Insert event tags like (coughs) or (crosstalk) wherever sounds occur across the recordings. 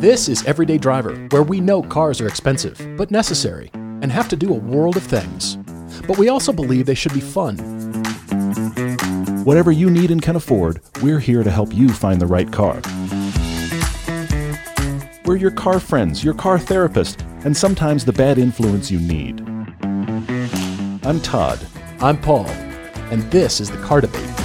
This is Everyday Driver, where we know cars are expensive, but necessary, and have to do a world of things. But we also believe they should be fun. Whatever you need and can afford, we're here to help you find the right car. We're your car friends, your car therapist, and sometimes the bad influence you need. I'm Todd. I'm Paul, and this is the Car Debate.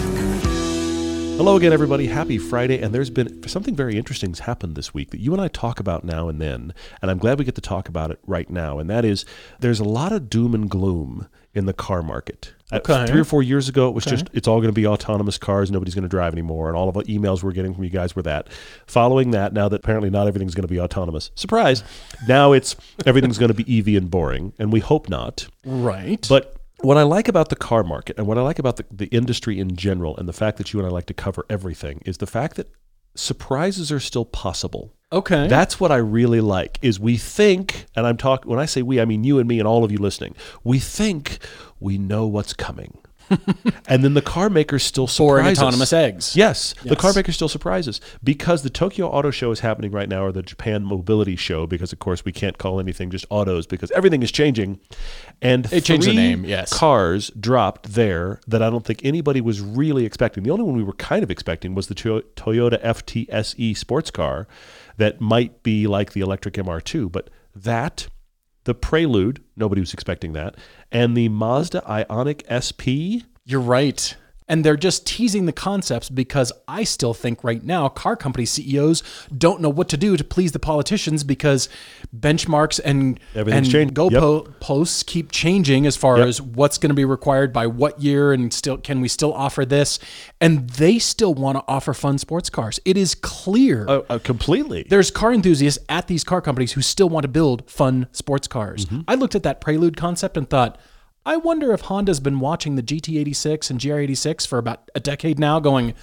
Hello again, everybody. Happy Friday. And there's been something very interesting has happened this week that you and I talk about now and then. And I'm glad we get to talk about it right now. And that is there's a lot of doom and gloom in the car market. Uh, Okay. three or four years ago, it was Okay. just, it's all going to be autonomous cars. Nobody's going to drive anymore. And all of the emails we're getting from you guys were that. Following that, now that apparently not everything's going to be autonomous, surprise, now it's everything's going to be EV and boring. And we hope not. Right. But what I like about the car market and what I like about the, the industry in general and the fact that you and I like to cover everything is the fact that surprises are still possible. okay. That's what I really like is we think and I'm talking when I say we I mean you and me and all of you listening. We think we know what's coming. (laughs) and then the car makers still Boring surprise us. autonomous eggs. Yes, the Yes. car maker still surprises because the Tokyo Auto Show is happening right now, or the Japan Mobility Show, because of course we can't call anything just autos because everything is changing. And They changed the name, yes. cars dropped there that I don't think anybody was really expecting. The only one we were kind of expecting was the Toyota FT-Se sports car that might be like the electric MR2, but that. The Prelude, nobody was expecting that, and the Mazda Iconic SP, You're right. And they're just teasing the concepts because I still think right now car company CEOs don't know what to do to please the politicians because benchmarks and and changing. goalposts keep changing as far Yep. as what's going to be required by what year and still can we still offer this and they still want to offer fun sports cars. It is clear uh, uh, completely. there's car enthusiasts at these car companies who still want to build fun sports cars. Mm-hmm. I looked at that Prelude concept and thought, I wonder if Honda's been watching the GT86 and GR86 for about a decade now, going,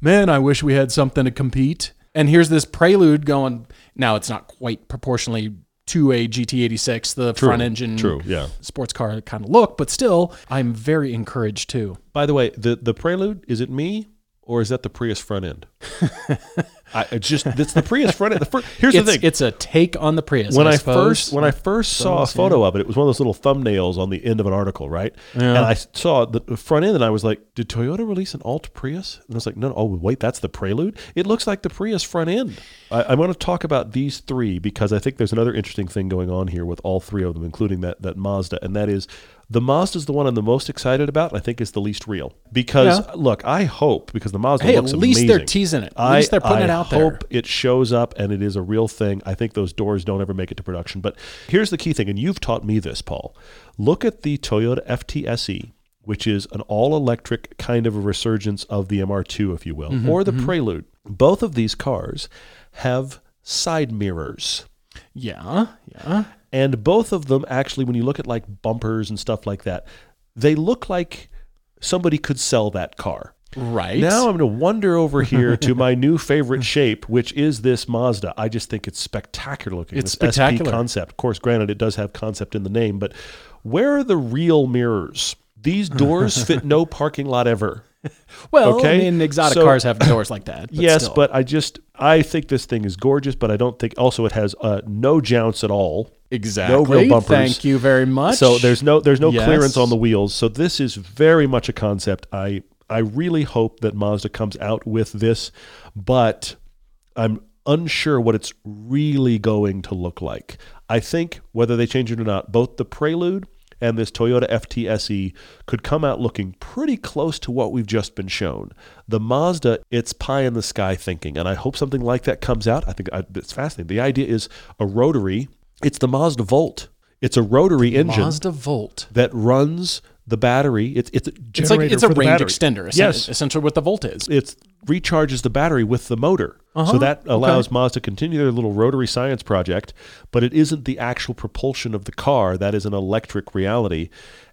man, I wish we had something to compete. And here's this Prelude going, now it's not quite proportionally to a GT86, the front engine true, yeah. sports car kind of look, but still, I'm very encouraged too. By the way, the the Prelude is it me or is that the Prius front end? (laughs) I just it's the Prius front end. The fir- here's It's, the thing. it's a take on the Prius. when I, I, first when I first saw a photo of it, it was one of those little thumbnails on the end of an article, right? And I saw the front end, and I was like, "Did Toyota release an alt Prius?" And I was like, "No, no, oh wait, that's the Prelude. It looks like the Prius front end." I, I want to talk about these three because I think there's another interesting thing going on here with all three of them, including that that Mazda, and that is the Mazda is the one I'm the most excited about. I think is the least real because Yeah. look, I hope because the Mazda looks amazing. Hey, at looks least they're teasing it. At I, least they're putting I it out there. I hope it shows up and it is a real thing. I think those doors don't ever make it to production. But here's the key thing, and you've taught me this, Paul. Look at the Toyota FT-Se, which is an all electric kind of a resurgence of the MR2, if you will, Mm-hmm, or the Prelude. Both of these cars have side mirrors. Yeah, yeah. And both of them, actually, when you look at like bumpers and stuff like that, they look like somebody could sell that car. Right. Now I'm going to wander over here to my new (laughs) favorite shape, which is this Mazda. I just think it's spectacular looking. It's spectacular. SP concept. Of course, granted, it does have concept in the name, but where are the real mirrors? These doors (laughs) fit no parking lot ever. (laughs) well, okay, I mean, exotic so- cars have (coughs) doors like that. But yes, still. but I just I think this thing is gorgeous, but I don't think also it has uh, no jounce at all. exactly. no real bumpers. Thank you very much. So there's no there's no Yes. clearance on the wheels. So this is very much a concept. I I really hope that Mazda comes out with this, but I'm unsure what it's really going to look like. I think whether they change it or not, both the Prelude and this Toyota FT-Se could come out looking pretty close to what we've just been shown. The Mazda, it's pie in the sky thinking, and I hope something like that comes out. I think it's fascinating. The idea is a rotary. It's the Mazda Volt. It's a rotary engine Mazda Volt. that runs the battery. It's it's a It's like it's a range battery. extender. Yes, essentially what the Volt is. it recharges the battery with the motor. Uh-huh, So that okay. allows Mazda to continue their little rotary science project, but it isn't the actual propulsion of the car. That is an electric reality.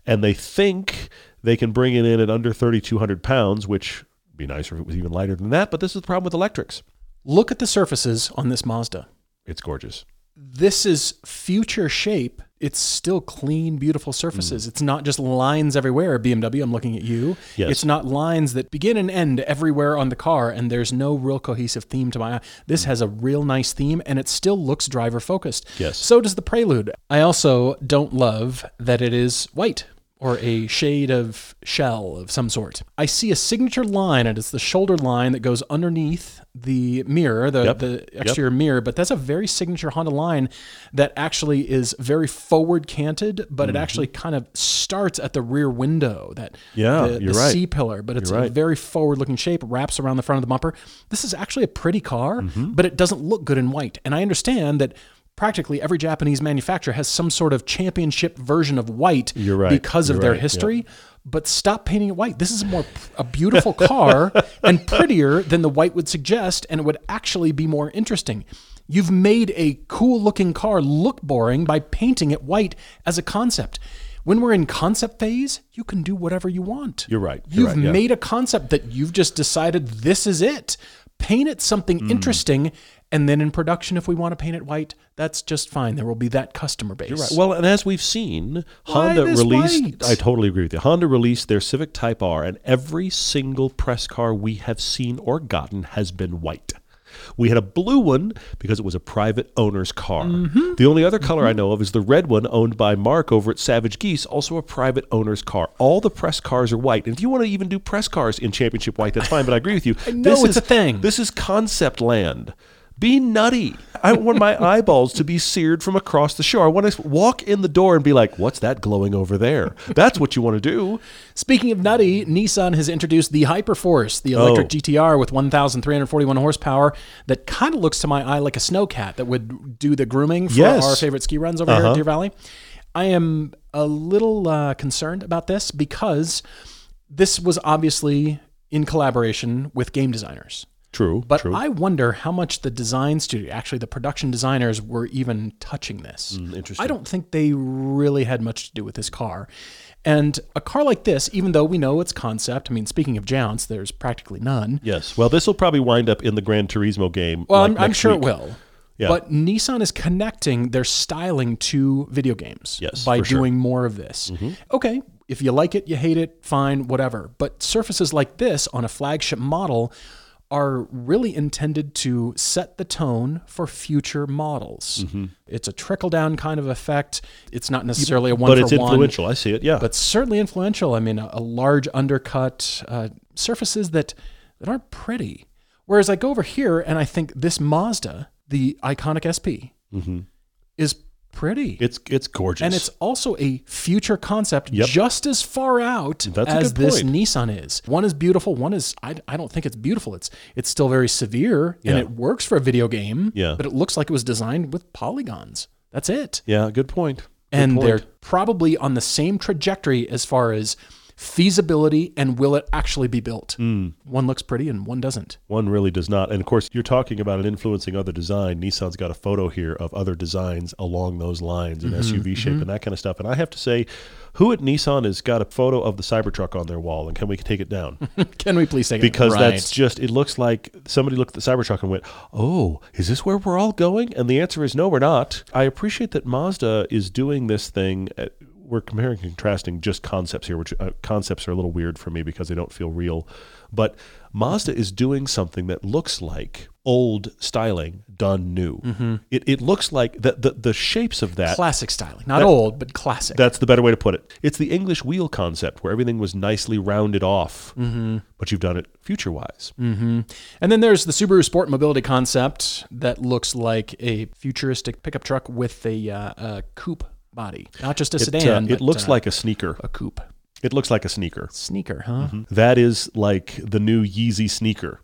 And they think they can bring it in at under 3,200 pounds, which would be nicer if it was even lighter than that. But this is the problem with electrics. Look at the surfaces on this Mazda. It's gorgeous. This is future shape it's still clean, beautiful surfaces. Mm. It's not just lines everywhere. BMW, I'm looking at you. Yes. It's not lines that begin and end everywhere on the car, and there's no real cohesive theme to my eye. This mm. has a real nice theme, and it still looks driver focused. Yes. So does the Prelude. I also don't love that it is white or a shade of shell of some sort. I see a signature line, and it's the shoulder line that goes underneath the mirror, the, Yep. the exterior mirror. But that's a very signature Honda line that actually is very forward canted, but it actually kind of starts at the rear window. That Mm-hmm. Yeah, the, the right. C pillar, but it's You're a very forward looking shape, wraps around the front of the bumper. This is actually a pretty car, Mm-hmm. but it doesn't look good in white. And I understand that practically every Japanese manufacturer has some sort of championship version of white right. because of their right, yeah. history. But stop painting it white. This is a more a beautiful car (laughs) and prettier than the white would suggest, and it would actually be more interesting. You've made a cool looking car look boring by painting it white as a concept. When we're in concept phase, you can do whatever you want. You're right. You're You've right, yeah. made a concept that you've just decided this is it. Paint it something Mm. interesting, and then in production, if we want to paint it white, that's just fine. There will be that customer base. Right. Well, and as we've seen, Why Honda released. white? I totally agree with you. Honda released their Civic Type R, and every single press car we have seen or gotten has been white. We had a blue one because it was a private owner's car. Mm-hmm. The only other color I know of is the red one owned by Mark over at Savage Geese, also a private owner's car. All the press cars are white. And if you want to even do press cars in championship white, that's fine, but I agree with you. (laughs) I know it's a thing. This is concept land. Be nutty. I want my (laughs) eyeballs to be seared from across the shore. I want to walk in the door and be like, what's that glowing over there? That's what you want to do. Speaking of nutty, Nissan has introduced the Hyperforce, the electric Oh. GTR with 1,341 horsepower that kind of looks to my eye like a snowcat that would do the grooming for Yes. our favorite ski runs over here Uh-huh. at Deer Valley. I am a little uh, concerned about this because this was obviously in collaboration with game designers. True. But true. I wonder how much the design studio, actually the production designers, were even touching this. Mm, interesting. I don't think they really had much to do with this car. And a car like this, even though we know its concept, I mean, speaking of jounce, there's practically none. yes. Well, this will probably wind up in the Gran Turismo game. Well, like I'm, I'm sure week. it will. Yeah. But Nissan is connecting their styling to video games Yes, by for sure. Mm-hmm. doing more of this. Okay, if you like it, you hate it, fine, whatever. But surfaces like this on a flagship model are really intended to set the tone for future models. Mm-hmm. It's a trickle down kind of effect. It's not necessarily a one But it's one influential. I see it. Yeah. but certainly influential. I mean, a, a large undercut, uh, surfaces that that aren't pretty. Whereas I go over here and I think this Mazda, the iconic SP, is pretty. It's it's gorgeous. and it's also a future concept Yep. just as far out That's as this. Nissan is. One is beautiful, one is I, I don't think it's beautiful. It's it's still very severe and it works for a video game, Yeah. but it looks like it was designed with polygons. That's it yeah. Good point. Good and point. they're probably on the same trajectory as far as feasibility and will it actually be built. Hmm. One looks pretty and one doesn't. One really does not. And of course, you're talking about it influencing other design. Nissan's got a photo here of other designs along those lines in Mm-hmm, SUV shape and that kind of stuff. And I have to say, who at Nissan has got a photo of the Cybertruck on their wall? And can we take it down? (laughs) Can we please take Because it? Right. that's just, it looks like somebody looked at the Cybertruck and went, oh, is this where we're all going? And the answer is no, we're not. I appreciate that Mazda is doing this thing. At, we're comparing and contrasting just concepts here, which uh, concepts are a little weird for me because they don't feel real. But Mazda is doing something that looks like old styling done new. Mm-hmm. It, it looks like the, the, the shapes of that classic styling. Not old, but classic. that's the better way to put it. It's the English wheel concept where everything was nicely rounded off, Mm-hmm. but you've done it future wise. and then there's the Subaru Sport Mobility concept that looks like a futuristic pickup truck with a, uh, a coupe body, not just a It, uh, sedan. it but, looks uh, like a sneaker. a coupe It looks like a sneaker. sneaker, huh? That is like the new Yeezy sneaker.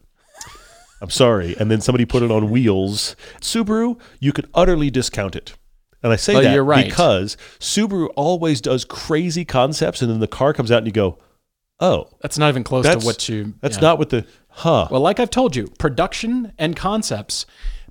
I'm sorry. And then somebody put it on wheels. Subaru, you could utterly discount it. And I say Well, that you're right. because Subaru always does crazy concepts, and then the car comes out and you go, oh, That's not even close to what you. that's yeah. not what the, huh. Well, like I've told you, production and concepts,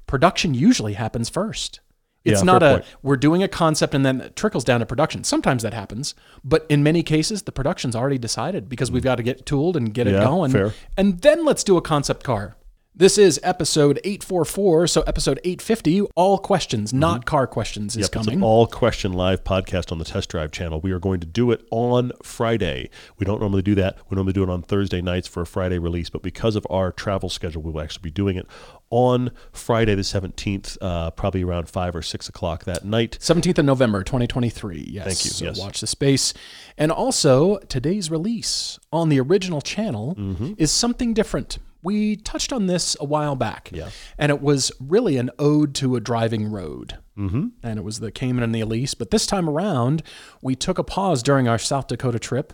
production usually happens first. It's Yeah, not a point. we're doing a concept and then it trickles down to production. Sometimes that happens, but in many cases the production's already decided because we've mm. got to get tooled and get it going. fair. And then let's do a concept car. This is episode 844, so episode 850, all questions, not car questions, is Yep, it's an all question live podcast on the Test Drive channel. We are going to do it on Friday. We don't normally do that. We normally do it on Thursday nights for a Friday release, but because of our travel schedule, we will actually be doing it on Friday the 17th, uh, probably around 5 or 6 o'clock that night. 17th of November, 2023. Yes. Thank you, So yes. watch the space. And also, today's release on the original channel Mm-hmm. is something different. We touched on this a while back. Yeah. And it was really an ode to a driving road. Mm-hmm. And it was the Cayman and the Elise. But this time around, we took a pause during our South Dakota trip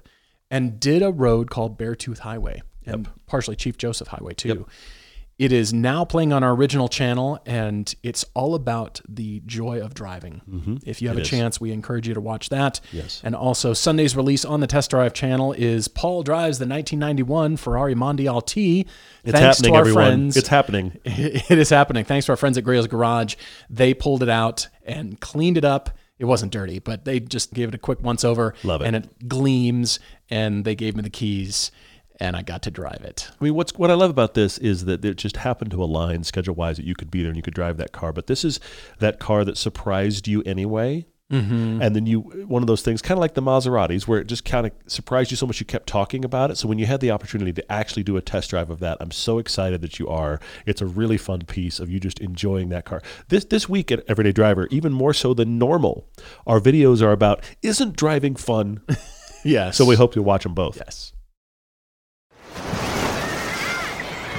and did a road called Beartooth Highway and partially Chief Joseph Highway, too. It is now playing on our original channel, and it's all about the joy of driving. Mm-hmm. If you have a is. chance, we encourage you to watch that. Yes. And also, Sunday's release on the Test Drive channel is Paul drives the 1991 Ferrari Mondial T. It's Thanks happening, to our everyone. friends. It's happening. (laughs) it is happening. Thanks to our friends at Grail's Garage. They pulled it out and cleaned it up. It wasn't dirty, but they just gave it a quick once over. Love it. And it gleams, and they gave me the keys, and I got to drive it. I mean, what's what I love about this is that it just happened to align schedule wise that you could be there and you could drive that car. But this is that car that surprised you anyway. Mm-hmm. And then you, one of those things, kind of like the Maseratis, where it just kind of surprised you so much you kept talking about it. So when you had the opportunity to actually do a test drive of that, I'm so excited that you are. It's a really fun piece of you just enjoying that car. This this week at Everyday Driver, even more so than normal, our videos are about isn't driving fun. (laughs) Yes. so we hope you watch them both. Yes.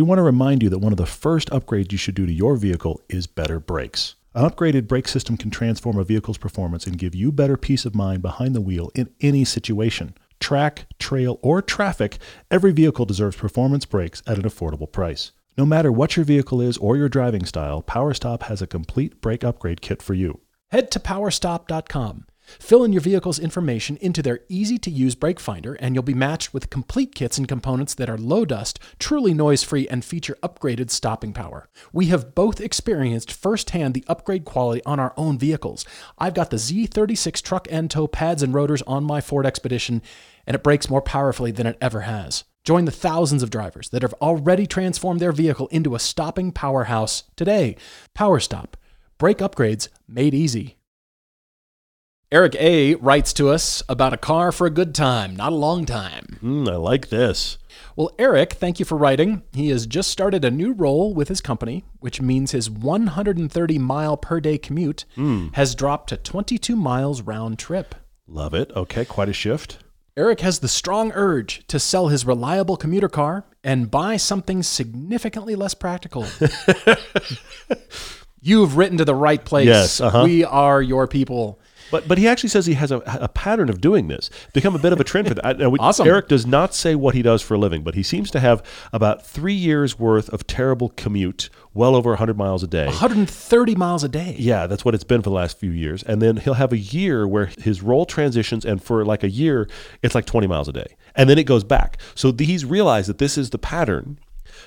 We want to remind you that one of the first upgrades you should do to your vehicle is better brakes. An upgraded brake system can transform a vehicle's performance and give you better peace of mind behind the wheel in any situation. Track, trail, or traffic, every vehicle deserves performance brakes at an affordable price. No matter what your vehicle is or your driving style, PowerStop has a complete brake upgrade kit for you. Head to powerstop.com. Fill in your vehicle's information into their easy to use brake finder, and you'll be matched with complete kits and components that are low dust, truly noise free, and feature upgraded stopping power. We have both experienced firsthand the upgrade quality on our own vehicles. I've got the Z36 truck and tow pads and rotors on my Ford Expedition, and it brakes more powerfully than it ever has. Join the thousands of drivers that have already transformed their vehicle into a stopping powerhouse today. PowerStop. Brake upgrades made easy. Eric A writes to us about a car for a good time, not a long time. Mm, I like this. Well, Eric, thank you for writing. He has just started a new role with his company, which means his 130 mile per day commute has dropped to 22 miles round trip. Love it. Okay, quite a shift. Eric has the strong urge to sell his reliable commuter car and buy something significantly less practical. (laughs) You've written to the right place. Yes, uh-huh. We are your people. But but he actually says he has a, a pattern of doing this. Become a bit of a trend for that. I- we- (laughs) Awesome. Eric does not say what he does for a living, but he seems to have about three years worth of terrible commute, well over 100 miles a day. 130 miles a day. Yeah, that's what it's been for the last few years. And then he'll have a year where his role transitions, and for like a year, it's like 20 miles a day. And then it goes back. So he's realized that this is the pattern.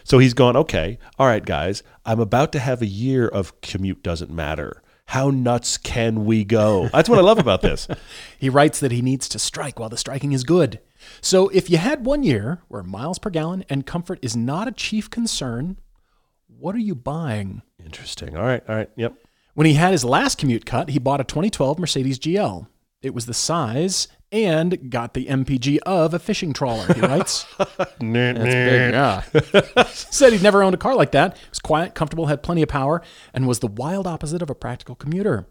So he's gone, okay, all right, guys, I'm about to have a year of commute doesn't matter. How nuts can we go? That's what I love about this. (laughs) He writes that he needs to strike while the striking is good. So if you had one year where miles per gallon and comfort is not a chief concern, what are you buying? Interesting. All right, all right, yep. When he had his last commute cut, he bought a 2012 Mercedes GL. It was the size and got the MPG of a fishing trawler, he writes. (laughs) That's big, yeah. (laughs) Said he'd never owned a car like that. It was quiet, comfortable, had plenty of power, and was the wild opposite of a practical commuter.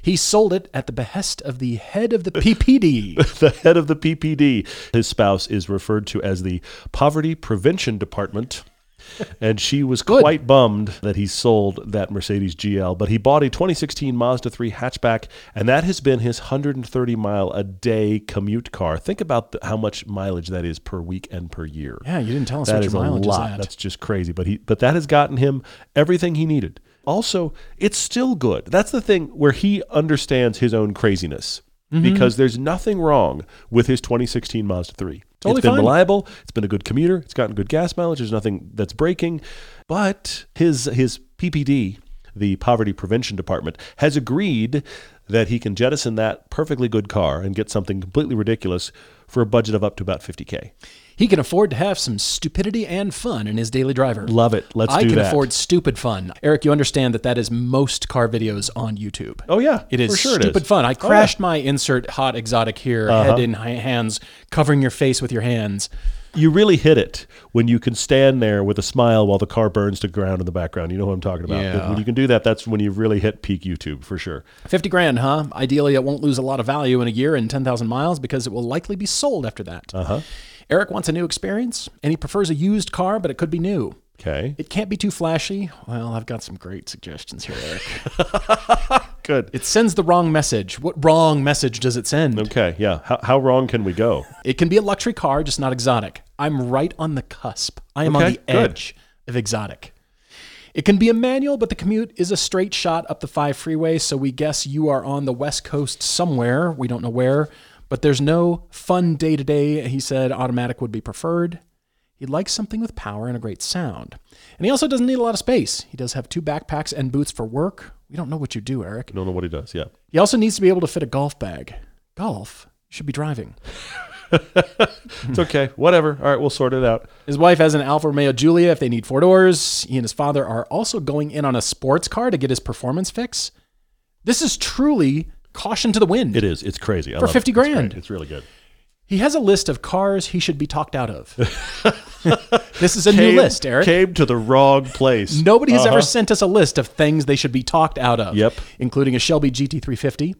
He sold it at the behest of the head of the (laughs) PPD. the head of the PPD. His spouse is referred to as the Poverty Prevention Department. And she was Good. quite bummed that he sold that Mercedes GL. But he bought a 2016 Mazda 3 hatchback, and that has been his 130 mile a day commute car. Think about the, how much mileage that is per week and per year. Yeah, you didn't tell us That what is your a lot. is at. That's just crazy. But he, but that has gotten him everything he needed. Also, it's still good. That's the thing where he understands his own craziness Mm-hmm. because there's nothing wrong with his 2016 Mazda 3. Totally it's been fine. reliable. It's been a good commuter. It's gotten good gas mileage. There's nothing that's breaking. But his his PPD, the Poverty Prevention Department, has agreed that he can jettison that perfectly good car and get something completely ridiculous for a budget of up to about 50k. He can afford to have some stupidity and fun in his daily driver. Love it. Let's I do can that. afford stupid fun. Eric, you understand that that is most car videos on YouTube. Oh yeah, It is sure. stupid it is. fun. I Oh, yeah. crashed my insert hot exotic here, Uh-huh. head in hands, covering your face with your hands. You really hit it when you can stand there with a smile while the car burns to ground in the background. You know what I'm talking about. Yeah. When you can do that, that's when you've really hit peak YouTube for sure. 50 grand, huh? Ideally, it won't lose a lot of value in a year and 10,000 miles because it will likely be sold after that. Uh huh. Eric wants a new experience and he prefers a used car, but it could be new. Okay. It can't be too flashy. Well, I've got some great suggestions here, Eric. (laughs) Good. it sends the wrong message. What wrong message does it send? Okay. Yeah. How, how wrong can we go? It can be a luxury car, just not exotic. I'm right on the cusp. I am on Okay, the good. edge of exotic. It can be a manual, but the commute is a straight shot up the 5 freeway, so we guess you are on the West Coast somewhere. We don't know where, but there's no fun day to day. He said automatic would be preferred. He likes something with power and a great sound. And he also doesn't need a lot of space. He does have two backpacks and boots for work. We don't know what you do, Eric. Don't know what he does. Yeah. He also needs to be able to fit a golf bag. Golf? Should be driving. (laughs) It's okay. Whatever. All right. We'll sort it out. His wife has an Alfa Romeo Giulia if they need four doors. He and his father are also going in on a sports car to get his performance fix. This is truly caution to the wind. It is. It's crazy. I For love it. 50 It's grand. It's really good. He has a list of cars he should be talked out of. (laughs) this is a new list, Eric. Came to the wrong place. Nobody has Uh-huh. ever sent us a list of things they should be talked out of. Yep. Including a Shelby GT350,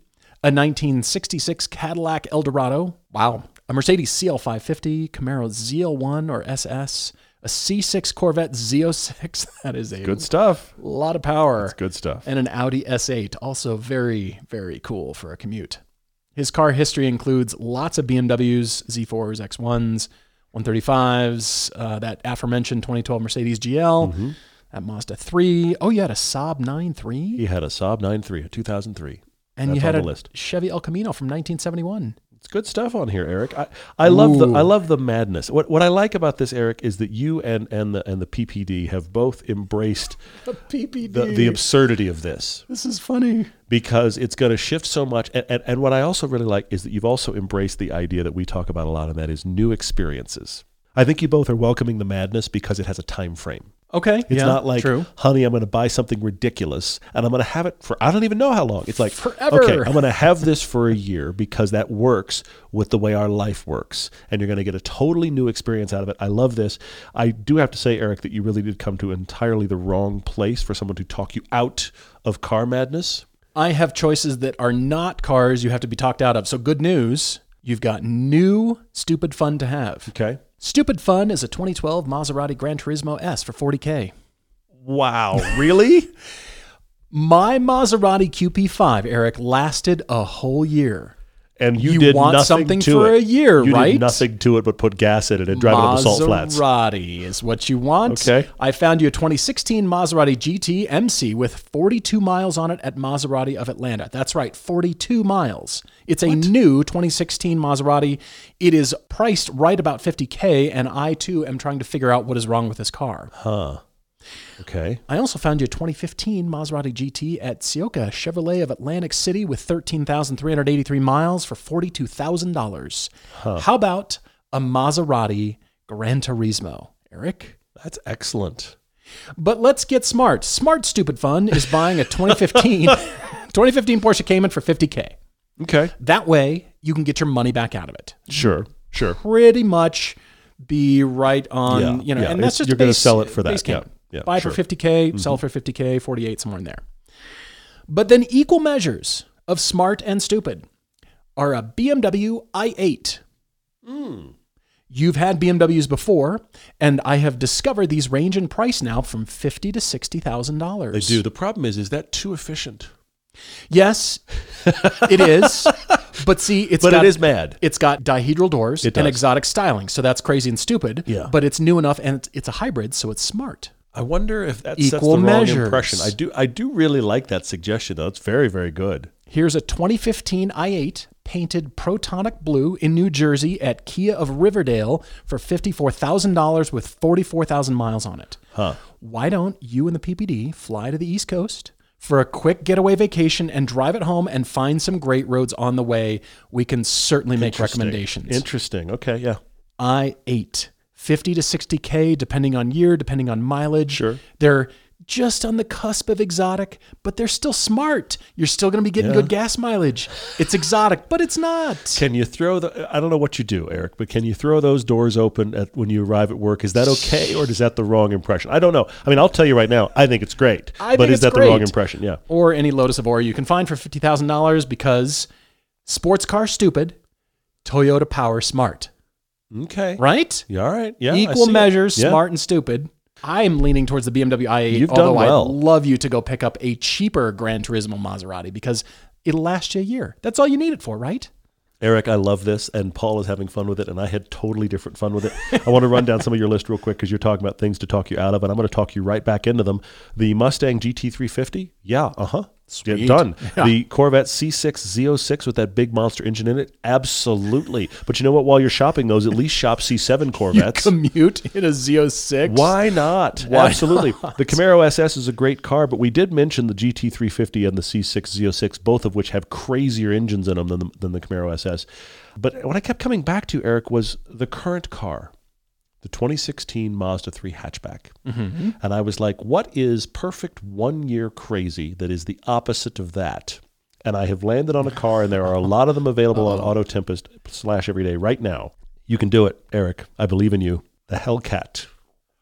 a 1966 Cadillac Eldorado. Wow. A Mercedes CL550, Camaro ZL1 or SS, a C6 Corvette Z06. (laughs) That is a Good stuff. A lot of power. That's Good stuff. And an Audi S8, also very, very cool for a commute. His car history includes lots of BMWs, Z4s, X1s, 135s, uh, that aforementioned 2012 Mercedes GL, Mm-hmm. that Mazda 3. Oh, you had a Saab 9.3? He had a Saab 9.3, a 2003. and that's you had a list. Chevy El Camino from 1971. It's good stuff on here, Eric. I, I love the I love the madness. What what I like about this, Eric, is that you and and the and the PPD have both embraced PPD. the, the absurdity of this this is funny. because it's going to shift so much. And, and and what I also really like is that you've also embraced the idea that we talk about a lot, and that is new experiences. I think you both are welcoming the madness because it has a time frame. Okay. It's yeah, not like, true. honey, I'm going to buy something ridiculous and I'm going to have it for, I don't even know how long. It's like, Forever. okay, I'm going to have this for a year because that works with the way our life works. And you're going to get a totally new experience out of it. I love this. I do have to say, Eric, that you really did come to entirely the wrong place for someone to talk you out of car madness. I have choices that are not cars you have to be talked out of. So, good news you've got new stupid fun to have. Okay. Stupid Fun is a 2012 Maserati Gran Turismo S for 40K. Wow. Really? (laughs) My Maserati QP5, Eric, lasted a whole year. And you, You did want nothing something to for it. a year, you right? Did nothing to it but put gas in it and drive it on the salt flats. Maserati is what you want. Okay. I found you a 2016 Maserati GT MC with 42 miles on it at Maserati of Atlanta. That's right, 42 miles. It's a new 2016 Maserati. It is priced right about 50K, and I too am trying to figure out what is wrong with this car. Okay. I also found you a 2015 Maserati GT at Sioka Chevrolet of Atlantic City with 13,383 miles for $42,000. How about a Maserati Gran Turismo, Eric? That's excellent. But let's get smart. Smart Stupid Fun is buying a 2015 (laughs) 2015 Porsche Cayman for 50K. Okay. That way, you can get your money back out of it. Sure. Sure. Pretty much be right on, Yeah, you know, yeah. and that's It's- just you're gonna sell it for that. Yeah. Yeah, Buy sure. for 50K, mm-hmm. sell for 50K, 48, somewhere in there. But then equal measures of smart and stupid are a BMW i8. Hmm. You've had BMWs before, and I have discovered these range in price now from fifty to sixty thousand dollars. They do. The problem is, is that too efficient? Yes, it is. (laughs) But see, it's But got, it is mad. It's got dihedral doors and exotic styling, so that's crazy and stupid. Yeah. But it's new enough, and it's, it's a hybrid, so it's smart. I wonder if that sets the wrong impression. I do. I do really like that suggestion, though. It's very, very good. Here's a 2015 i8 painted Protonic Blue in New Jersey at Kia of Riverdale for $54,000 with 44,000 miles on it. Huh. Why don't you and the PPD fly to the East Coast for a quick getaway vacation and drive it home and find some great roads on the way? We can certainly make Interesting. recommendations. Interesting. Okay. Yeah. i8, 50 to 60K, depending on year, depending on mileage. Sure. They're just on the cusp of exotic, but they're still smart. You're still going to be getting Yeah. good gas mileage. It's exotic, but it's not. Can you throw the? I don't know what you do, Eric, but can you throw those doors open at, when you arrive at work? Is that okay, or is that the wrong impression? I don't know. I mean, I'll tell you right now. I think it's great, I but think is it's that the wrong impression? Yeah. Or any Lotus Evora you can find for $50,000 because sports car stupid, Toyota power smart. Okay. Right? Yeah. All right. Yeah. Equal measures, Yeah. smart and stupid. I'm leaning towards the BMW i8, You've done although well. I'd love you to go pick up a cheaper Gran Turismo Maserati because it'll last you a year. That's all you need it for, right? Eric, I love this, and Paul is having fun with it, and I had totally different fun with it. I want to run down some of your list real quick because you're talking about things to talk you out of, and I'm going to talk you right back into them. The Mustang GT350, yeah, uh huh, yeah, done. Yeah. The Corvette C6 Z06 with that big monster engine in it, absolutely. But you know what? While you're shopping those, at least shop C7 (laughs) Corvettes. Commute in a Z06. Why not? Why Absolutely. The Camaro SS is a great car, but we did mention the GT350 and the C6 Z06, both of which have crazier engines in them than the, than the Camaro SS. But what I kept coming back to, Eric, was the current car, the 2016 Mazda 3 hatchback. Mm-hmm. And I was like, what is perfect one year crazy that is the opposite of that? And I have landed on a car, and there are a (laughs) lot of them available on oh. Auto Tempest slash Everyday right now. You can do it, Eric. I believe in you. The Hellcat,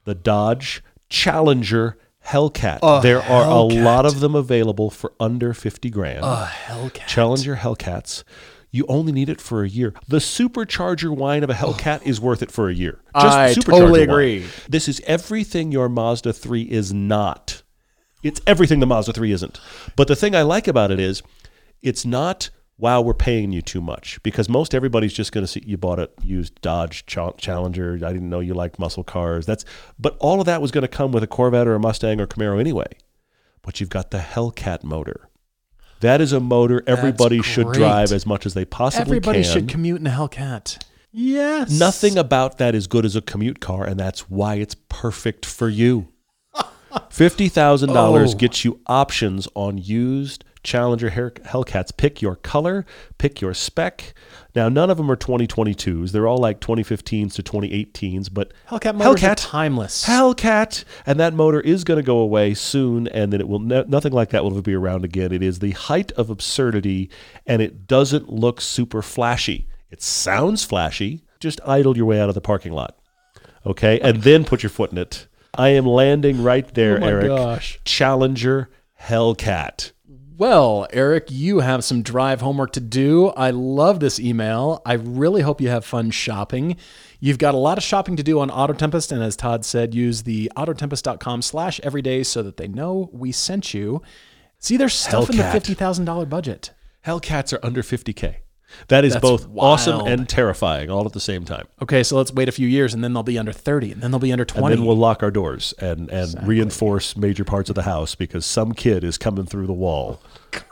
the Dodge Challenger Hellcat. there are a lot of them available for under 50 grand. A Hellcat. Challenger Hellcats. You only need it for a year. The supercharger whine of a Hellcat (sighs) is worth it for a year. Just I supercharger totally whine. agree. This is everything your Mazda 3 is not. It's everything the Mazda 3 isn't. But the thing I like about it is it's not wow we're paying you too much because most everybody's just going to see you bought a used Dodge Challenger. I didn't know you liked muscle cars. That's but all of that was going to come with a Corvette or a Mustang or Camaro anyway. But you've got the Hellcat motor. That is a motor everybody should great. drive as much as they possibly Everybody can. Everybody should commute in a Hellcat. Yes. Nothing about that is good as a commute car, and that's why it's perfect for you. (laughs) Fifty thousand dollars Oh. gets you options on used Challenger Hellcats. Pick your color, pick your spec. Now, none of them are 2022s. They're all like 2015s to 2018s, but Hellcat motors are Hellcat, timeless. Hellcat, and that motor is going to go away soon, and then it will nothing like that will ever be around again. It is the height of absurdity, and it doesn't look super flashy. It sounds flashy. Just idle your way out of the parking lot, okay, and then put your foot in it. I am landing right there, Oh my Eric. gosh. Challenger Hellcat. Well, Eric, you have some drive homework to do. I love this email. I really hope you have fun shopping. You've got a lot of shopping to do on Auto Tempest, and as Todd said, use the autotempest.com slash everyday so that they know we sent you. See, there's stuff in the $50,000 budget. Hellcats are under 50k. That is That's both awesome and terrifying all at the same time. Okay, so let's wait a few years, and then they'll be under 30, and then they'll be under 20. And then we'll lock our doors and, and reinforce major parts of the house because some kid is coming through the wall. (laughs)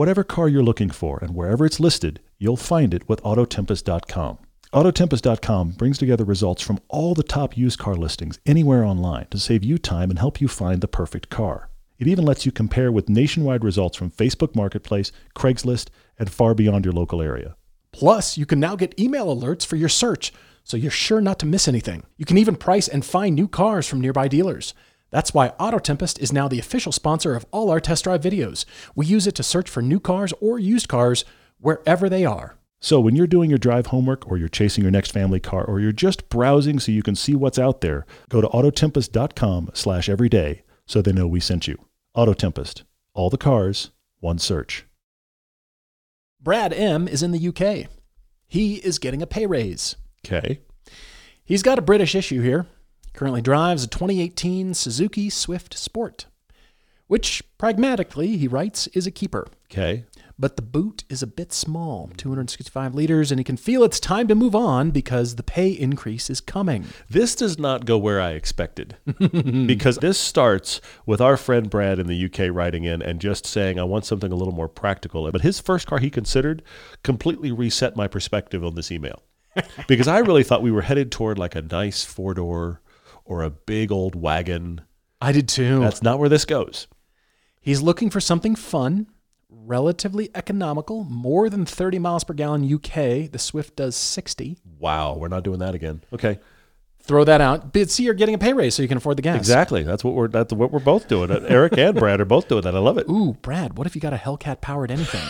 Whatever car you're looking for and wherever it's listed, you'll find it with Autotempest.com. Autotempest.com brings together results from all the top used car listings anywhere online to save you time and help you find the perfect car. It even lets you compare with nationwide results from Facebook Marketplace, Craigslist, and far beyond your local area. Plus, you can now get email alerts for your search, so you're sure not to miss anything. You can even price and find new cars from nearby dealers. That's why Auto Tempest is now the official sponsor of all our test drive videos. We use it to search for new cars or used cars wherever they are. So when you're doing your drive homework or you're chasing your next family car or you're just browsing so you can see what's out there, go to autotempest.com slash everyday so they know we sent you. Auto Tempest. All the cars, one search. Brad M is in the UK. He is getting a pay raise. Okay. He's got a British issue here. He currently drives a 2018 Suzuki Swift Sport, which pragmatically, he writes, is a keeper. Okay. But the boot is a bit small, 265 liters, and he can feel it's time to move on because the pay increase is coming. This does not go where I expected (laughs) because this starts with our friend Brad in the UK writing in and just saying, I want something a little more practical. But his first car he considered completely reset my perspective on this email (laughs) because I really thought we were headed toward like a nice four door or a big old wagon. I did too. That's not where this goes. He's looking for something fun, relatively economical, more than 30 miles per gallon UK. The Swift does 60. Wow, we're not doing that again. Okay. Throw that out. But see, you're getting a pay raise so you can afford the gas. Exactly. That's what we're that's what we're both doing. Eric and Brad are both doing that. I love it. Ooh, Brad, what if you got a Hellcat powered anything?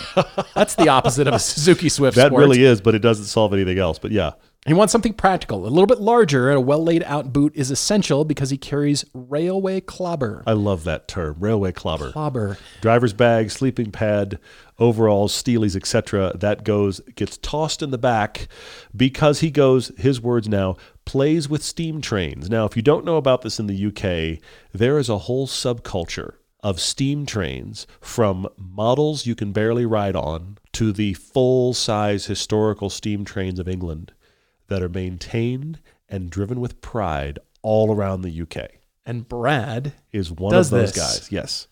That's the opposite of a Suzuki Swift (laughs) That Sport. really is, but it doesn't solve anything else. But yeah. He wants something practical. A little bit larger and a well laid out boot is essential because he carries railway clobber. I love that term. Railway clobber. Clobber. driver's bag, sleeping pad, overalls, steelies, etc. That goes gets tossed in the back because he goes. His words now plays with steam trains. Now, if you don't know about this in the UK, there is a whole subculture of steam trains from models you can barely ride on to the full size historical steam trains of England that are maintained and driven with pride all around the UK. And Brad Is one of those this. guys. Yes.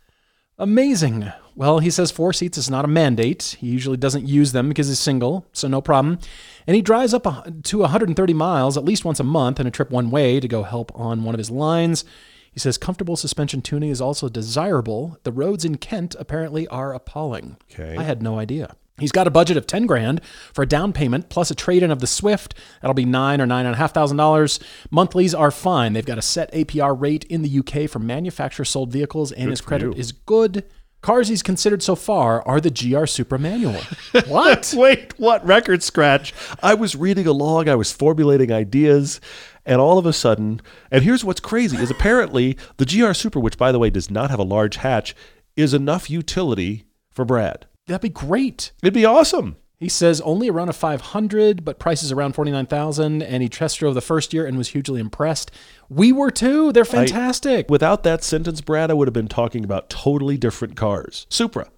Amazing. Well, he says four seats is not a mandate. He usually doesn't use them because he's single, so no problem. And he drives up to 130 miles at least once a month and a trip one way to go help on one of his lines. He says comfortable suspension tuning is also desirable. The roads in Kent apparently are appalling. Okay. I had no idea. He's got a budget of 10 grand for a down payment plus a trade in of the Swift. That'll be nine or nine and a half thousand dollars. Monthlies are fine. They've got a set APR rate in the UK for manufacturer sold vehicles, and his credit is good. Cars he's considered so far are the GR Supra manual. (laughs) what? Wait, what record scratch? I was reading along, I was formulating ideas, and all of a sudden, and here's what's crazy is apparently the GR Supra, which by the way does not have a large hatch, is enough utility for Brad. That'd be great. It'd be awesome. He says only around a 500, but prices around 49,000. And he test drove the first year and was hugely impressed. We were too. They're fantastic. Without that sentence, Brad, I would have been talking about totally different cars. Supra.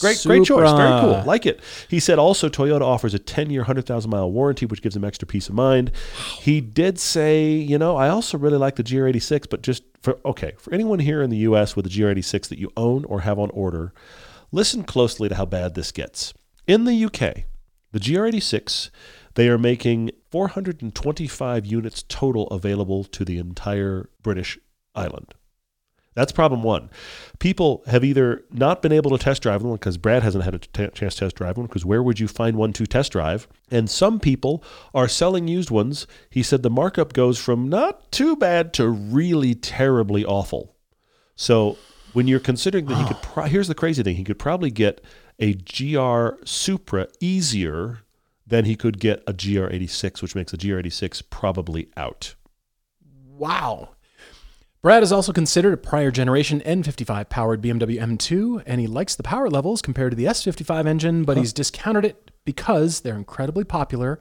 Great, great choice. Very cool. Like it. He said also Toyota offers a 10 year, 100,000 mile warranty, which gives him extra peace of mind. He did say, you know, I also really like the GR86, but just for, okay, for anyone here in the US with a GR86 that you own or have on order, listen closely to how bad this gets. In the UK, the GR86, they are making 425 units total available to the entire British island. That's problem one. People have either not been able to test drive one because Brad hasn't had a t- chance to test drive one because where would you find one to test drive? And some people are selling used ones. He said the markup goes from not too bad to really terribly awful. So when you're considering that he could, (gasps) pro- here's the crazy thing: he could probably get a GR Supra easier than he could get a GR86, which makes a GR86 probably out. Wow. Brad is also considered a prior generation N55 powered BMW M2, and he likes the power levels compared to the S55 engine, but he's discounted it because they're incredibly popular,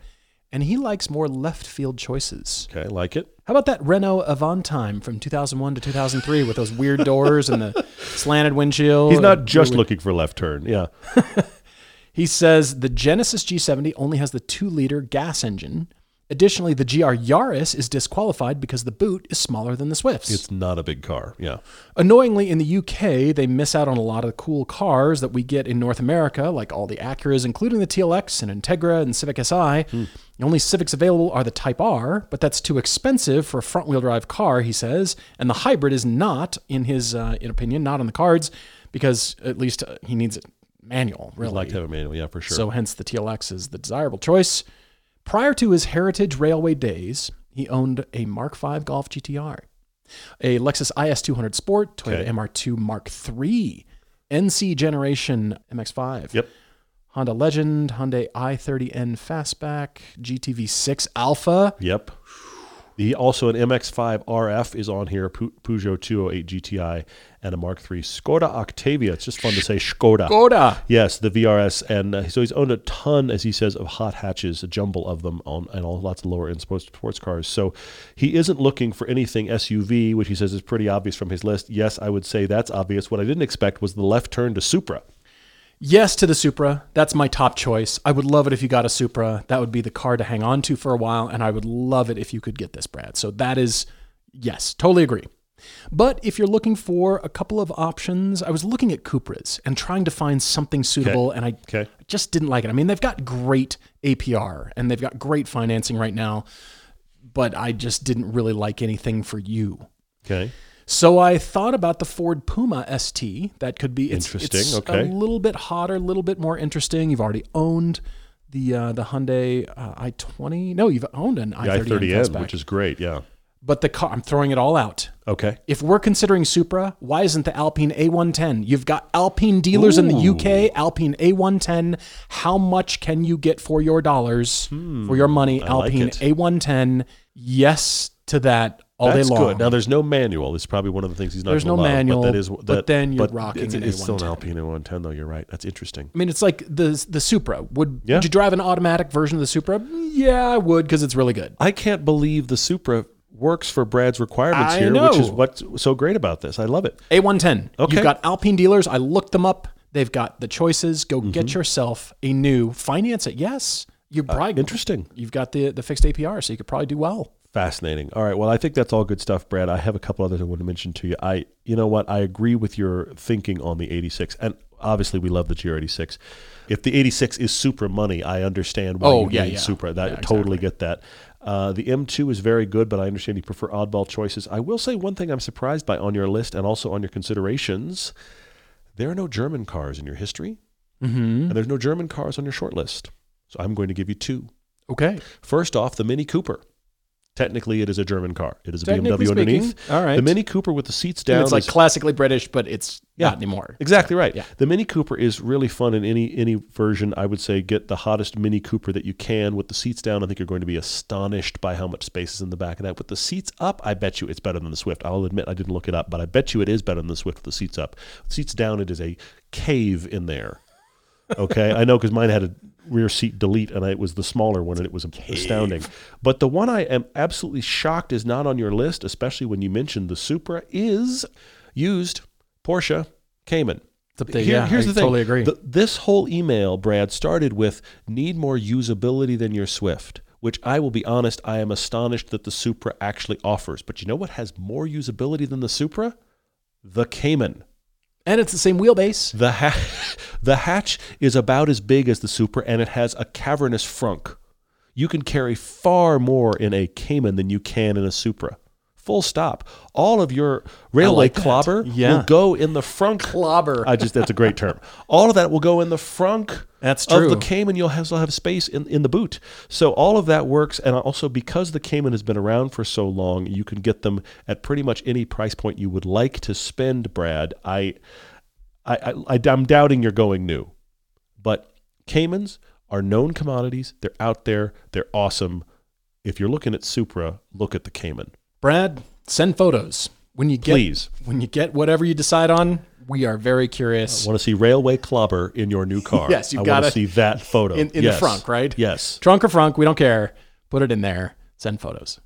and he likes more left field choices. Okay, like it. How about that Renault Avantime from 2001 to 2003 with those weird doors and the slanted windshield? He's not just looking for left turn. Yeah. (laughs) He says the Genesis G70 only has the 2 liter gas engine. Additionally, the GR Yaris is disqualified because the boot is smaller than the Swift's. It's not a big car. Yeah. Annoyingly, in the UK, they miss out on a lot of the cool cars that we get in North America, like all the Acuras, including the TLX and Integra and Civic SI. The only Civics available are the Type R, but that's too expensive for a front-wheel drive car, he says. And the hybrid is not, in his uh, in opinion, not on the cards because at least uh, he needs it manual, really. I'd like to have a manual, yeah, for sure. So hence the TLX is the desirable choice. Prior to his Heritage Railway days, he owned a Mark V Golf GTR, a Lexus IS 200 Sport, Toyota Okay. MR2 Mark III, NC Generation MX5, Yep. Honda Legend, Hyundai i30N Fastback, GTV6 Alfa. Yep. The also an MX5 RF is on here, Peugeot 208 GTI, and a Mark III Skoda Octavia. It's just fun to say Skoda. Skoda. Yes, the VRS, and uh, so he's owned a ton, as he says, of hot hatches, a jumble of them, on and all lots of lower end sports, sports cars. So he isn't looking for anything SUV, which he says is pretty obvious from his list. Yes, I would say that's obvious. What I didn't expect was the left turn to Supra. Yes to the Supra. That's my top choice. I would love it if you got a Supra. That would be the car to hang on to for a while, and I would love it if you could get this, Brad. So that is, yes, totally agree. But if you're looking for a couple of options, I was looking at Cupras and trying to find something suitable, and I Okay. just didn't like it. I mean, they've got great APR and they've got great financing right now, but I just didn't really like anything for you. Okay. So I thought about the Ford Puma ST. That could be it's, Interesting, It's okay. a little bit hotter, a little bit more interesting. You've already owned the uh, the Hyundai uh, i20. No, you've owned an i30, i30N, which is great. Yeah. But the car, I'm throwing it all out. Okay. If we're considering Supra, why isn't the Alpine A110? You've got Alpine dealers in the UK, Alpine A110. How much can you get for your dollars, for your money? Hmm, I like Alpine it. A110. Yes to that all That's day long. good. Now there's no manual. It's probably one of the things he's not. There's no love, manual, but that is. but That, then you're but rocking It's, an it's still an A110. Alpine A110, though. You're right. That's interesting. I mean, it's like the the Supra. Would Yeah. would you drive an automatic version of the Supra? Yeah, I would because it's really good. I can't believe the Supra works for Brad's requirements I here, which is what's so great about this. I love it. A110. Okay. You've got Alpine dealers. I looked them up. They've got the choices. Go Mm-hmm. get yourself a new. Finance it. Yes, you're probably Uh, Interesting. You've got the the fixed APR, so you could probably do well. Fascinating. All right. Well, I think that's all good stuff, Brad. I have a couple others I want to mention to you. I, you know what? I agree with your thinking on the 86, and obviously we love the GR86. If the 86 is Supra money, I understand why Oh, you yeah, need yeah. Supra. That Yeah, totally get that. Uh, the M2 is very good, but I understand you prefer oddball choices. I will say one thing I'm surprised by on your list and also on your considerations. There are no German cars in your history, Mm-hmm. and there's no German cars on your short list. So I'm going to give you two. Okay. First off, the Mini Cooper. Technically, it is a German car. It is a Technically BMW underneath. speaking, all right. The Mini Cooper with the seats down. it's like is- classically British, but it's not anymore. exactly right. yeah. The Mini Cooper is really fun in any any version. I would say get the hottest Mini Cooper that you can with the seats down. I think you're going to be astonished by how much space is in the back of that. With the seats up, I bet you it's better than the Swift. I'll admit I didn't look it up, but I bet you it is better than the Swift with the seats up. Seats down, it is a cave in there. Okay, I know because mine had a rear seat delete, and it was the smaller one, and it was astounding. But the one I am absolutely shocked is not on your list, especially when you mentioned the Supra, is used Porsche Cayman. There. Here- yeah, here's I the thing. I totally agree. The- this whole email, Brad, started with need more usability than your Swift, which I will be honest, I am astonished that the Supra actually offers. But you know what has more usability than the Supra? The Cayman. And it's the same wheelbase. The, (laughs) the hatch is about as big as the Supra and it has a cavernous frunk. You can carry far more in a Cayman than you can in a Supra. Full stop. All of your railway like clobber Yeah. will go in the frunk. Clobber. I just that's a great term. All of that will go in the frunk That's of the Cayman. You'll have, still have space in, in the boot. So all of that works. And also because the Cayman has been around for so long, you can get them at pretty much any price point you would like to spend, Brad. I, I, I, I I'm doubting you're going new, but Caymans are known commodities. They're out there. They're awesome. If you're looking at Supra, look at the Cayman. Brad, send photos when you get Please. when you get whatever you decide on. We are very curious. I want to see railway clobber in your new car. (laughs) Yes, you've I gotta- want to see that photo in, in Yes. the front, right? Yes. Trunk or frunk, we don't care. Put it in there. Send photos.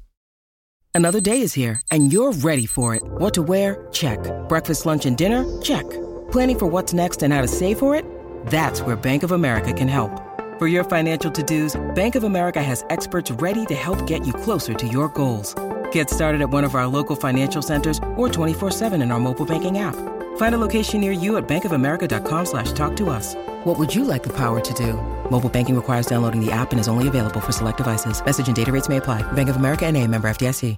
Another day is here, and you're ready for it. What to wear? Check. Breakfast, lunch, and dinner? Check. Planning for what's next and how to save for it? That's where Bank of America can help. For your financial to-dos, Bank of America has experts ready to help get you closer to your goals. Get started at one of our local financial centers or 24-7 in our mobile banking app. Find a location near you at bankofamerica.com slash talk to us. What would you like the power to do? Mobile banking requires downloading the app and is only available for select devices. Message and data rates may apply. Bank of America and a member FDIC.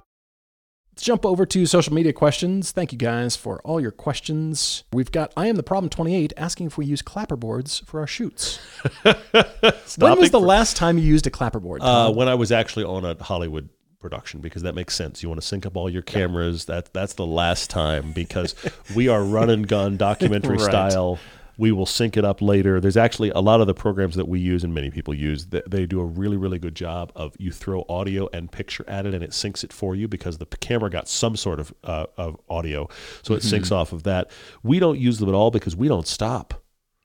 Let's jump over to social media questions. Thank you guys for all your questions. We've got I am the problem 28 asking if we use clapperboards for our shoots. (laughs) when was the for- last time you used a clapperboard? Uh, when I was actually on a Hollywood production, because that makes sense. You want to sync up all your cameras. That that's the last time because (laughs) we are run and gun documentary Right. style. We will sync it up later. There's actually a lot of the programs that we use and many people use. They, they do a really really good job of you throw audio and picture at it and it syncs it for you because the camera got some sort of uh, of audio, so it syncs off of that. We don't use them at all because we don't stop.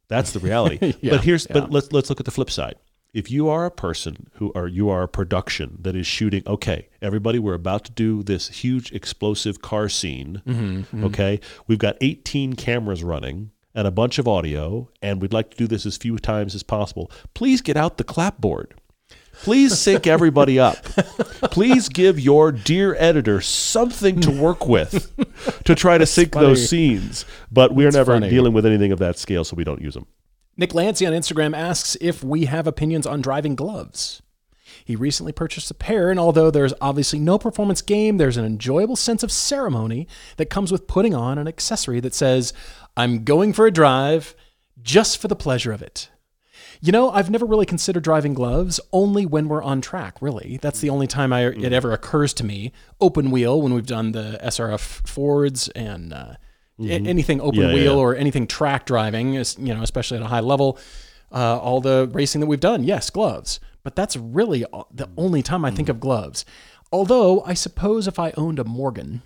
That's the reality. (laughs) Yeah, but here's yeah. but let's let's look at the flip side. If you are a person who are you are a production that is shooting, okay, everybody, we're about to do this huge explosive car scene. Mm-hmm, Okay, we've got 18 cameras running and a bunch of audio, and we'd like to do this as few times as possible. Please get out the clapboard. Please sync everybody up. (laughs) Please give your dear editor something to work with to try to sync funny. those scenes. But we're That's never funny. dealing with anything of that scale, so we don't use them. Nick Lancy on Instagram asks if we have opinions on driving gloves. He recently purchased a pair, and although there's obviously no performance game, there's an enjoyable sense of ceremony that comes with putting on an accessory that says, I'm going for a drive just for the pleasure of it. You know, I've never really considered driving gloves, only when we're on track, really. That's the only time I, it ever occurs to me. Open wheel, when we've done the SRF Fords and uh, a- mm-hmm. anything open Yeah, wheel yeah. or anything track driving, is, you know, especially at a high level, uh, all the racing that we've done, yes, gloves. But that's really the mm-hmm. only time I think mm-hmm. of gloves. Although, I suppose if I owned a Morgan,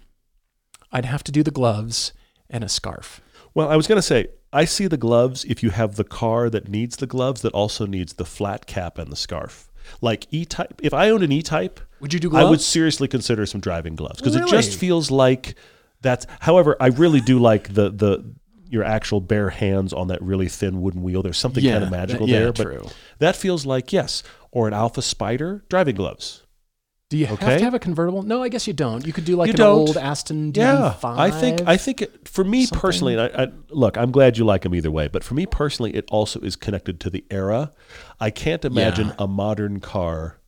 I'd have to do the gloves and a scarf. Well, I was going to say, I see the gloves if you have the car that needs the gloves that also needs the flat cap and the scarf. Like E type, if I owned an E type, Would you do I would seriously consider some driving gloves because it just feels like that's. However, I really do like the the your actual bare hands on that really thin wooden wheel. There's something Yeah, kind of magical that- yeah, there, true. that feels like yes, or an Alfa Spider driving gloves. Do you have to have a convertible? No, I guess you don't. You could do like You an don't. old Aston DB5. Yeah, I think I think it, for me something. personally, and I, I, look, I'm glad you like them either way, but for me personally, it also is connected to the era. I can't imagine Yeah. a modern car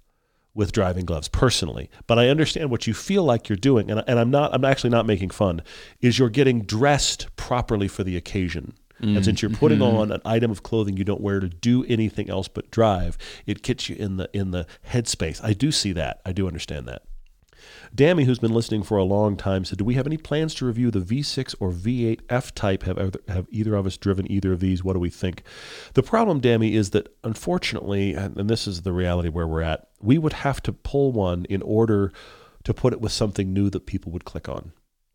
with driving gloves personally, but I understand what you feel like you're doing, and, and I'm not. I'm actually not making fun. Is you're getting dressed properly for the occasion. And mm, since you're putting mm-hmm. on an item of clothing you don't wear to do anything else but drive, it gets you in the in the headspace. I do see that. I do understand that. Dammy, who's been listening for a long time, said, "Do we have any plans to review the V6 or V8 F-Type? Have either, have either of us driven either of these? What do we think?" The problem, Dammy, is that unfortunately, and this is the reality where we're at, we would have to pull one in order to put it with something new that people would click on.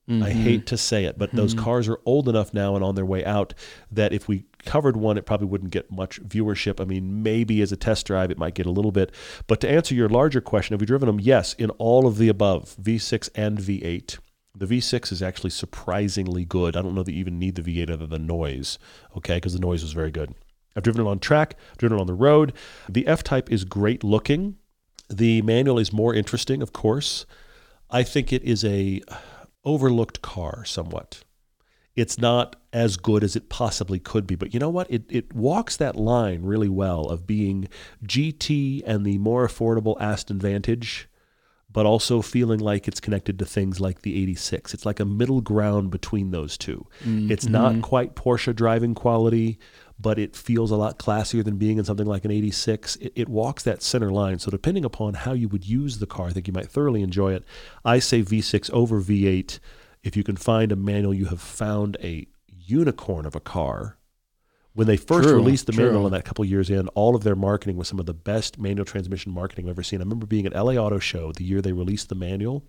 I mm-hmm. hate to say it, but those mm-hmm. cars are old enough now and on their way out that if we covered one, it probably wouldn't get much viewership. I mean, maybe as a test drive, it might get a little bit. But to answer your larger question, have we driven them? Yes, in all of the above, V6 and V8. The V6 is actually surprisingly good. I don't know that you even need the V8 other than noise, okay, because the noise was very good. I've driven it on track, driven it on the road. The F Type is great looking. The manual is more interesting, of course. I think it is a overlooked car somewhat. It's not as good as it possibly could be, but you know what? It it walks that line really well of being GT and the more affordable Aston Vantage, but also feeling like it's connected to things like the 86. It's like a middle ground between those 2 mm, It's not mm-hmm. quite Porsche driving quality, but it feels a lot classier than being in something like an 86. It, it walks that center line. So, depending upon how you would use the car, I think you might thoroughly enjoy it. I say V6 over V8. If you can find a manual, you have found a unicorn of a car. When they first True, released the true. manual, in that couple years in, all of their marketing was some of the best manual transmission marketing I've ever seen. I remember being at LA Auto Show the year they released the manual,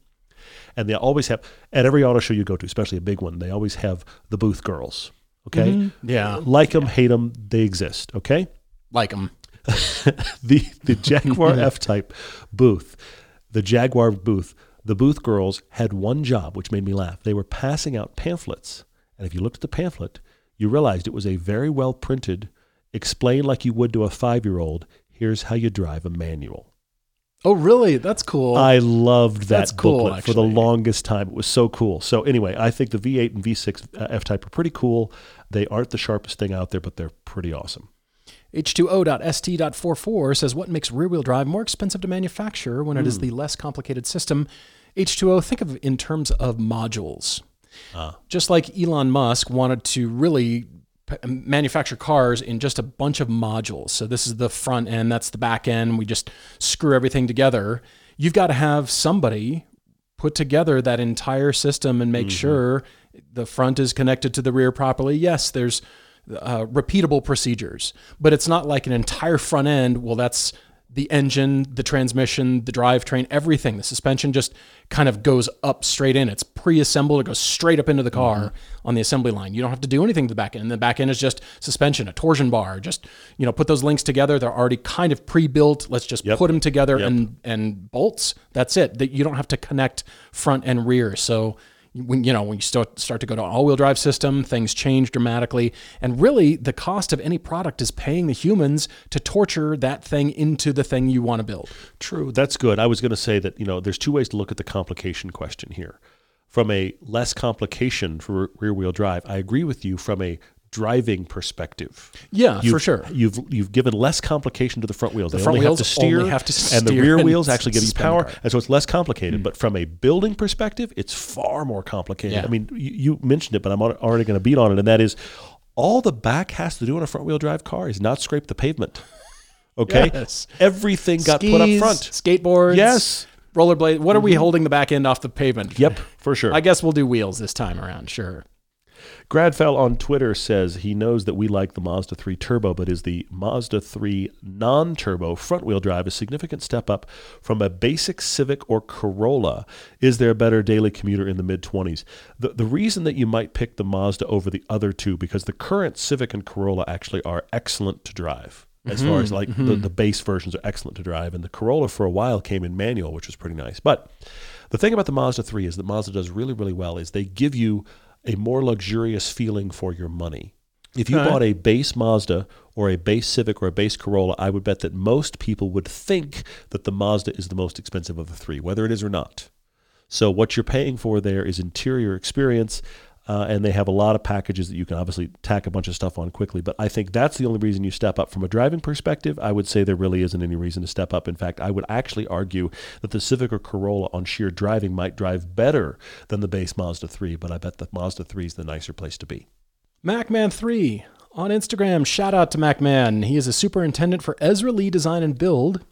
and they always have at every auto show you go to, especially a big one, they always have the booth girls. Okay, Mm-hmm. Yeah. like them, hate them, they exist. Okay, Like them. (laughs) the the Jaguar (laughs) F Type booth, the Jaguar booth, the booth girls had one job, which made me laugh. They were passing out pamphlets, and if you looked at the pamphlet, you realized it was a very well printed, explain like you would to a five year old. Here's how you drive a manual. Oh, really? That's cool. I loved that cool, booklet for the longest time. It was so cool. So anyway, I think the V8 and V6 uh, F-Type are pretty cool. They aren't the sharpest thing out there, but they're pretty awesome. H2O.st.44 says what makes rear wheel drive more expensive to manufacture when it is the less complicated system. H2O, think of in terms of modules. Just like Elon Musk wanted to really manufacture cars in just a bunch of modules. So this is the front end, that's the back end. We just screw everything together. You've got to have somebody put together that entire system and make sure the front is connected to the rear properly. Yes, there's uh, repeatable procedures, but it's not like an entire front end. Well, that's the engine, the transmission, the drivetrain, everything. The suspension just kind of goes up straight in. It's pre-assembled. It goes straight up into the car mm-hmm. on the assembly line. You don't have to do anything to the back end. The back end is just suspension, a torsion bar. Just you know, put those links together. They're already kind of pre-built. Let's just Yep. put them together Yep. and and bolts. That's it. That you don't have to connect front and rear. So when you know when you start start to go to an all-wheel drive system, things change dramatically. And really, the cost of any product is paying the humans to torture that thing into the thing you want to build. True, that's good. I was going to say that you know there's two ways to look at the complication question here. From a less complication for rear wheel drive, I agree with you. From a driving perspective, Yeah, You've- for sure. You've you've given less complication to the front wheels. The they front only wheels have to steer, only have to and the rear (laughs) and wheels actually give you power, and so it's less complicated. Mm. But from a building perspective, it's far more complicated. Yeah. I mean, you, you mentioned it, but I'm already going to beat on it, and that is all the back has to do on a front wheel drive car is not scrape the pavement. (laughs) Okay, Yes. everything got put up front. skateboards, Yes. rollerblade. What are we mm-hmm. holding the back end off the pavement? Yep, for sure. I guess we'll do wheels this time around. Sure. Gradfell on Twitter says he knows that we like the Mazda 3 Turbo, but is the Mazda 3 non turbo front wheel drive a significant step up from a basic Civic or Corolla? Is there a better daily commuter in the mid 20s? The, the reason that you might pick the Mazda over the other two, because the current Civic and Corolla actually are excellent to drive. As far as mm-hmm. like mm-hmm. the, the base versions are excellent to drive, and the Corolla for a while came in manual, which was pretty nice. But the thing about the Mazda 3 is that Mazda does really, really well is they give you a more luxurious feeling for your money. If you Okay. bought a base Mazda or a base Civic or a base Corolla, I would bet that most people would think that the Mazda is the most expensive of the three, whether it is or not. So what you're paying for there is interior experience, uh, and they have a lot of packages that you can obviously tack a bunch of stuff on quickly. But I think that's the only reason you step up from a driving perspective. I would say there really isn't any reason to step up. In fact, I would actually argue that the Civic or Corolla on sheer driving might drive better than the base Mazda 3. But I bet the Mazda 3 is the nicer place to be. MacMan3 on Instagram. Shout out to MacMan. He is a superintendent for Ezra Lee Design and Build,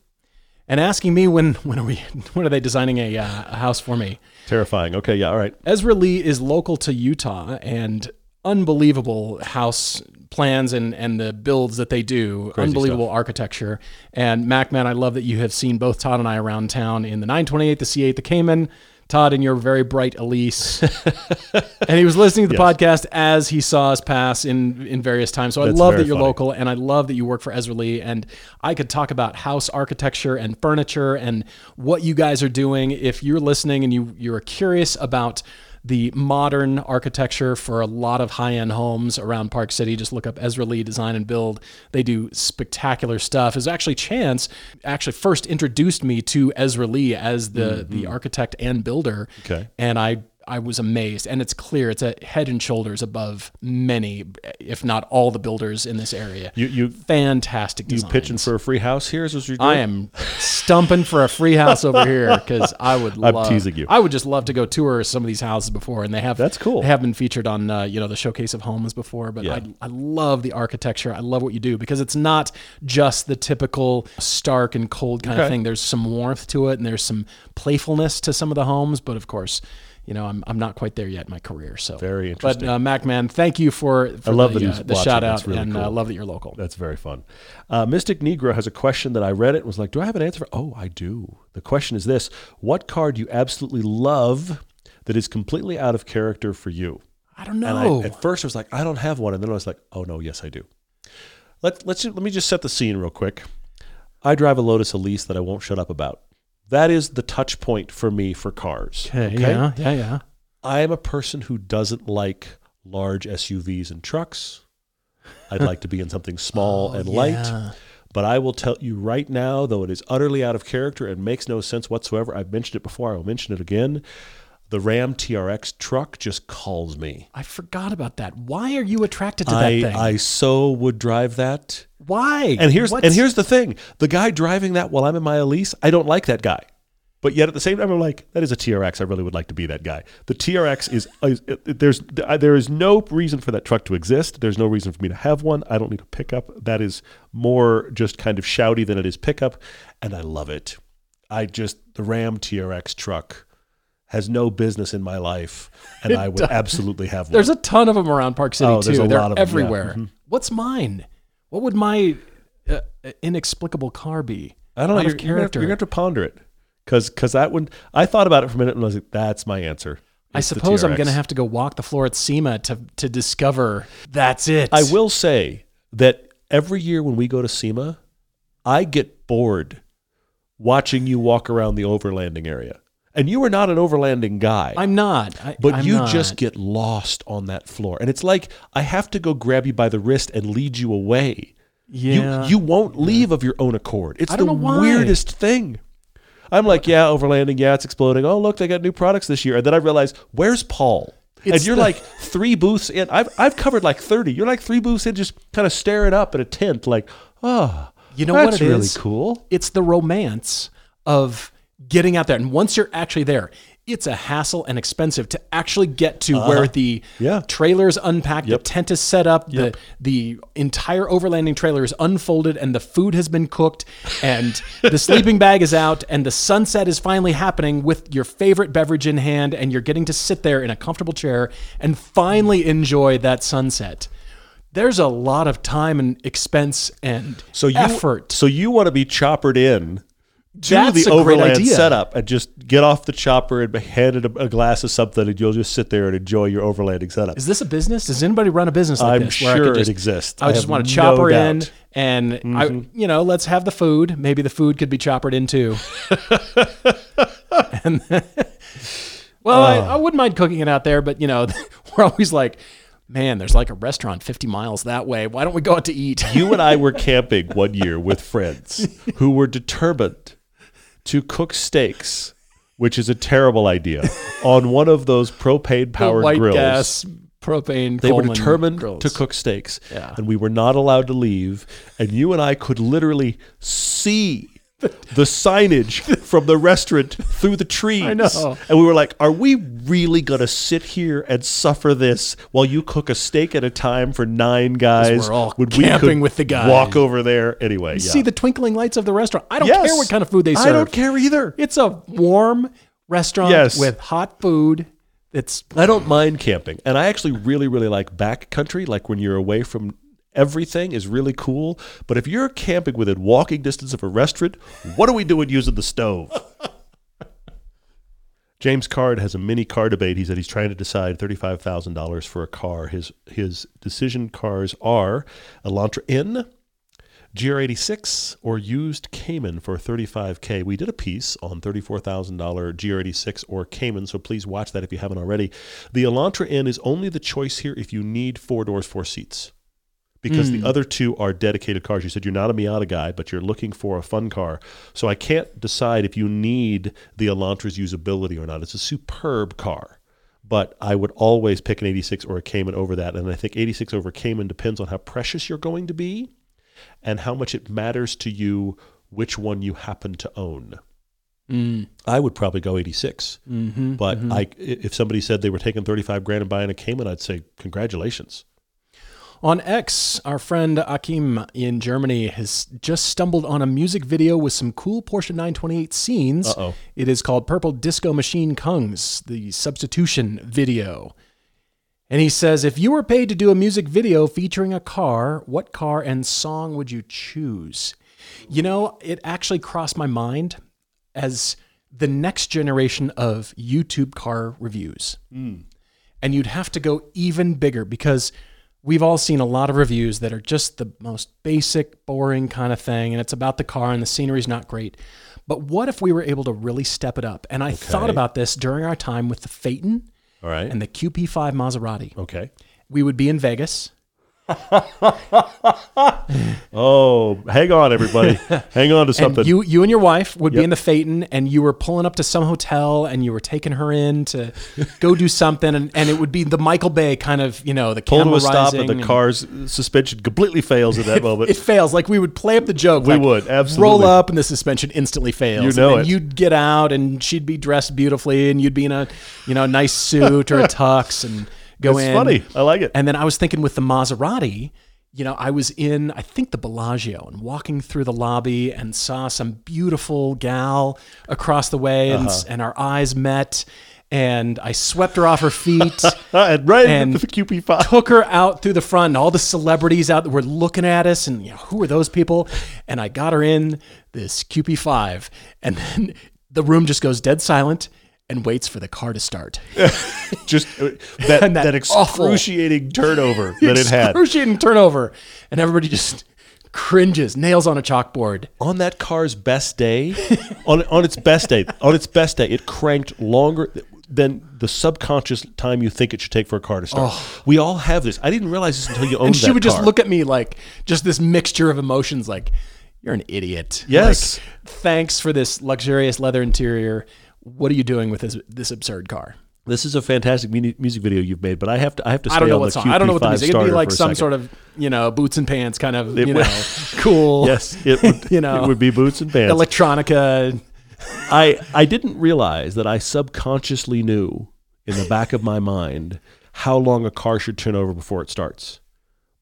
and asking me when when are we (laughs) when are they designing a, uh, a house for me? Terrifying. Okay, yeah, all right. Ezra Lee is local to Utah and unbelievable house plans and, and the builds that they do. unbelievable architecture. And MacMan, I love that you have seen both Todd and I around town in the 928, the C8, the Cayman. Todd in your very bright Elise. (laughs) and he was listening to the Yes. podcast as he saw us pass in in various times. So That's I love that you're funny. local and I love that you work for Ezra Lee. And I could talk about house architecture and furniture and what you guys are doing. If you're listening and you you're curious about the modern architecture for a lot of high-end homes around Park City. Just look up Ezra Lee Design and Build. They do spectacular stuff. Is actually Chance actually first introduced me to Ezra Lee as the the architect and builder. Mm-hmm. Okay. And I I was amazed, and it's clear it's a head and shoulders above many, if not all, the builders in this area. You you Fantastic you designs. pitching for a free house here? Is what you're doing? I am stumping for a free house over here because (laughs) I would. I'm love, teasing you. I would just love to go tour some of these houses before, and they have. That's cool. They have been featured on uh, you know the showcase of homes before, but Yeah. I I love the architecture. I love what you do because it's not just the typical stark and cold kind of thing. There's some warmth to it, and there's some playfulness to some of the homes, but of course. You know, I'm, I'm not quite there yet in my career. So Very interesting. But uh, Mac man, thank you for, for I love the, that uh, the shout out, really and uh, cool. love that you're local. That's very fun. Uh, Mystic Negro has a question that I read it and was like, Do I have an answer for? Oh, I do. The question is this What card do you absolutely love that is completely out of character for you? I don't know. I, at first I was like, I don't have one. And then I was like, oh no, yes I do. Let, let's, let me just set the scene real quick. I drive a Lotus Elise that I won't shut up about. That is the touch point for me for cars. okay, yeah, yeah, yeah. I am a person who doesn't like large SUVs and trucks. I'd like to be in something (laughs) small oh, and light. Oh, yeah. But I will tell you right now, though it is utterly out of character and makes no sense whatsoever, I've mentioned it before, I will mention it again. The Ram TRX truck just calls me. I forgot about that. Why are you attracted to that I, thing? I so would drive that. Why? And here's What's- and here's the thing: the guy driving that while I'm in my Elise, I don't like that guy. But yet at the same time, I'm like, that is a TRX. I really would like to be that guy. The TRX is, is there's there is no reason for that truck to exist. There's no reason for me to have one. I don't need a pickup. That is more just kind of shouty than it is pickup, and I love it. I just the Ram TRX truck has no business in my life, and I would absolutely have one. There's a ton of them around Park City Oh, too. there's a They're lot of 'em, yeah. everywhere. Mhm. What's mine? What would my uh, inexplicable car be? I don't know. Out You're, you're, gonna have, character. you're gonna have to ponder it, because that one I thought about it for a minute and I was like, that's my answer. I It's the suppose I'm going to have to go walk the floor at SEMA to to discover that's it. I will say that every year when we go to SEMA, I get bored watching you walk around the overlanding area. And you are not an overlanding guy. I'm not. I, but I'm you not. just get lost on that floor. And it's like I have to go grab you by the wrist and lead you away. Yeah. You you won't leave of your own accord. It's the weirdest thing. I'm like, yeah, overlanding, yeah, it's exploding. Oh, look, they got new products this year. And then I realize, where's Paul? and you're the- like three booths in. I've I've covered like 30. You're like three booths in, just kind of staring up at a tent, like, oh, You know that's what it really is? cool. It's the romance of getting out there. And once you're actually there, it's a hassle and expensive to actually get to uh-huh. where the. Yeah. trailer is unpacked, Yep. the tent is set up, Yep. the the entire overlanding trailer is unfolded, and the food has been cooked, and the sleeping bag is out, and the sunset is finally happening with your favorite beverage in hand, and you're getting to sit there in a comfortable chair and finally enjoy that sunset. There's a lot of time and expense and So you effort. So you want to be choppered in to That's the overland setup and just get off the chopper and be handed a, a glass of something, and you'll just sit there and enjoy your overlanding setup. Is this a business? Does anybody run a business like I'm this? where I could sure it exists. I I just want to no chopper in, doubt. and I, mm-hmm. you know, let's have the food. Maybe the food could be choppered in too. (laughs) and (laughs) well, I, I oh. wouldn't mind cooking it out there, but you know, (laughs) we're always like, man, there's like a restaurant 50 miles that way. Why don't we go out to eat? you and I were camping one year with friends who were determined to cook steaks, which is a terrible idea, (laughs) on one of those propane powered white grills. gas propane. They were determined grills. to cook steaks, Yeah. and we were not allowed to leave. And you and I could literally see the signage from the restaurant through the trees. I know. And we were like, "Are we really gonna sit here and suffer this while you cook a steak at a time for nine guys? we're all when camping with the guys. Walk over there anyway. Yeah. See the twinkling lights of the restaurant. I don't Yes. care what kind of food they serve. I don't care either. It's a warm restaurant Yes. with hot food. It's I don't mind camping, and I actually really, really like backcountry. Like when you're away from everything is really cool. But if you're camping within walking distance of a restaurant, what are we doing using the stove? (laughs) James Card has a mini car debate. He said he's trying to decide thirty-five thousand dollars for a car. His his decision cars are Elantra N, GR86 or used Cayman for 35K. We did a piece on $34,000 GR86 or Cayman, so please watch that if you haven't already. The Elantra N is only the choice here if you need four doors, four seats. Because the hmm. other two are dedicated cars. You said you're not a Miata guy, but you're looking for a fun car. So I can't decide if you need the Elantra's usability or not. It's a superb car but I would always pick an 86 or a Cayman over that. And I think 86 over Cayman depends on how precious you're going to be and how much it matters to you which one you happen to own. Mm. I would probably go 86. Mm-hmm, but I, i- if somebody said they were taking 35 grand and buying a Cayman, I'd say congratulations. On X, our friend Akim in Germany has just stumbled on a music video with some cool Porsche 928 scenes. Uh-oh. It is called Purple Disco Machine Kungs, the substitution video. And he says, if you were paid to do a music video featuring a car, what car and song would you choose? You know, it actually crossed my mind as the next generation of YouTube car reviews. Hmm. And you'd have to go even bigger because we've all seen a lot of reviews that are just the most basic, boring kind of thing. And it's about the car and the scenery's not great. But what if we were able to really step it up? And I thought about this during our time with the Phaeton All right. and the QP5 Maserati. okay. We would be in Vegas (laughs) Oh, hang on, everybody. (laughs) hang on to And something. you, you and your wife would be in the Phaeton, and you were pulling up to some hotel, and you were taking her in to go do something, and, and it would be the Michael Bay kind of, you know, the Pull to a stop, and the car's suspension completely fails at that (laughs) moment. It fails. Like we would play up the joke. We like, would, absolutely. roll up, and the suspension instantly fails. You know it. You'd get out, and she'd be dressed beautifully, and you'd be in a, you know, nice suit or a tux, and go It's in. funny. I like it. And then I was thinking with the Maserati, you know, I was in, I think the Bellagio and walking through the lobby and saw some beautiful gal across the way and, Uh-huh. and our eyes met and I swept her off her feet. (laughs) and right and into the QP5. took her out through the front and all the celebrities out that were looking at us and you know, who are those people and i got her in this qp5 and then the room just goes dead silent and waits for the car to start (laughs) Just uh, (laughs) that, that that, excruciating turnover that it had. excruciating turnover and everybody just cringes nails on a chalkboard on that car's best day, (laughs) on on its best day, on its best day, it cranked longer than the subconscious time you think it should take for a car to start. We all have this. I didn't realize this until you owned and she would just look at me like just this mixture of emotions like you're an idiot Yes. Like, thanks for this luxurious leather interior what are you doing with this, this absurd car This is a fantastic music video you've made, but I have to I have to stay I don't know what the song. I don't know what the music. It'd be like some second. sort of you know boots and pants kind of It you would- know (laughs) cool. Yes, it would, (laughs) You know. it would be boots and pants. electronica. I I didn't realize that I subconsciously knew in the back of my mind how long a car should turn over before it starts.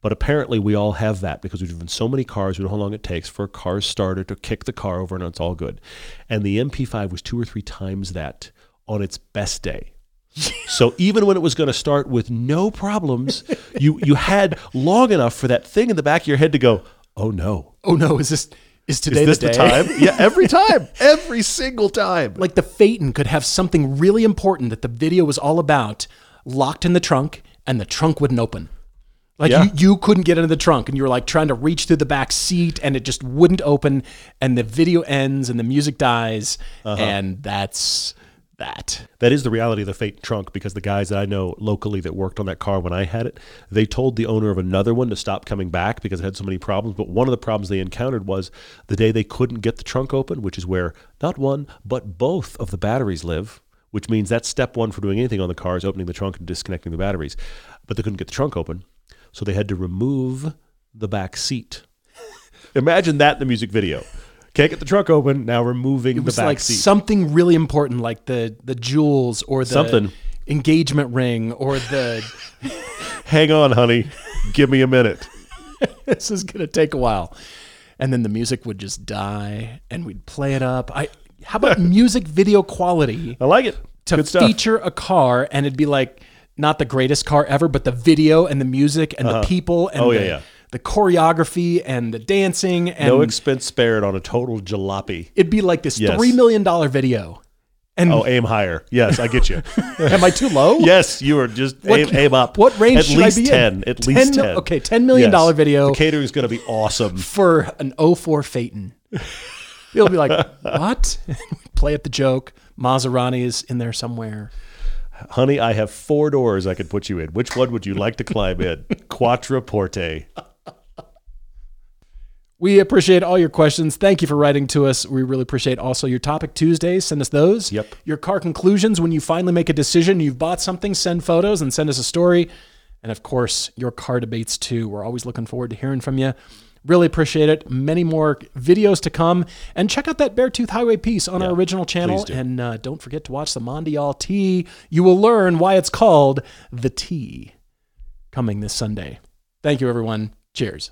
But apparently we all have that because we've driven so many cars, we know how long it takes for a car's starter to kick the car over and it's all good. And the MP5 was two or three times that on its best day. (laughs) so even when it was going to start with no problems, you you had long enough for that thing in the back of your head to go, "Oh no. Oh no, is this is today Is this the, the, time?" (laughs) yeah, every time. Every single time. like the Phaeton could have something really important that the video was all about locked in the trunk and the trunk wouldn't open. Like Yeah. you, you couldn't get into the trunk and you were like trying to reach through the back seat and it just wouldn't open and the video ends and the music dies Uh-huh. and that's that. That is the reality of the Fate trunk because the guys that I know locally that worked on that car when I had it, they told the owner of another one to stop coming back because it had so many problems. But one of the problems they encountered was the day they couldn't get the trunk open, which is where not one, but both of the batteries live, which means that's step one for doing anything on the car is opening the trunk and disconnecting the batteries. But they couldn't get the trunk open. So they had to remove the back seat. Imagine that in the music video. Can't get the trunk open, now removing It the was back like seat. something really important like the the jewels or the Something. engagement ring or the (laughs) Hang on, honey. Give me a minute. (laughs) this is gonna take a while. And then the music would just die and we'd play it up. I how about (laughs) music video quality I like it. to feature a car and it'd be like not the greatest car ever, but the video and the music and the uh-huh. people and Oh, the, yeah. the choreography and the dancing and no expense spared on a total jalopy. it'd be like this Yes. three million dollar video. And Oh, aim higher. Yes, I get you. (laughs) am I too low? yes, you are just What- aim, aim up. what range At should I least be in? ten. At 10 least ten. okay, $10 million video. The catering is going to be awesome. for an 04 Phaeton. You'll be like, (laughs) what? (laughs) Play at the joke. Maserati is in there somewhere. Honey, I have four doors I could put you in. Which one would you like to climb in? (laughs) Quattroporte. We appreciate all your questions. Thank you for writing to us. We really appreciate also your topic Tuesdays. Send us those. Yep. Your car conclusions when you finally make a decision. You've bought something, send photos and send us a story. And of course, your car debates too. We're always looking forward to hearing from you. Really appreciate it. Many more videos to come. And check out that Beartooth Highway piece on our original channel. do. And uh, don't forget to watch the Mondial T. You will learn why it's called the T coming this Sunday. Thank you, everyone. Cheers.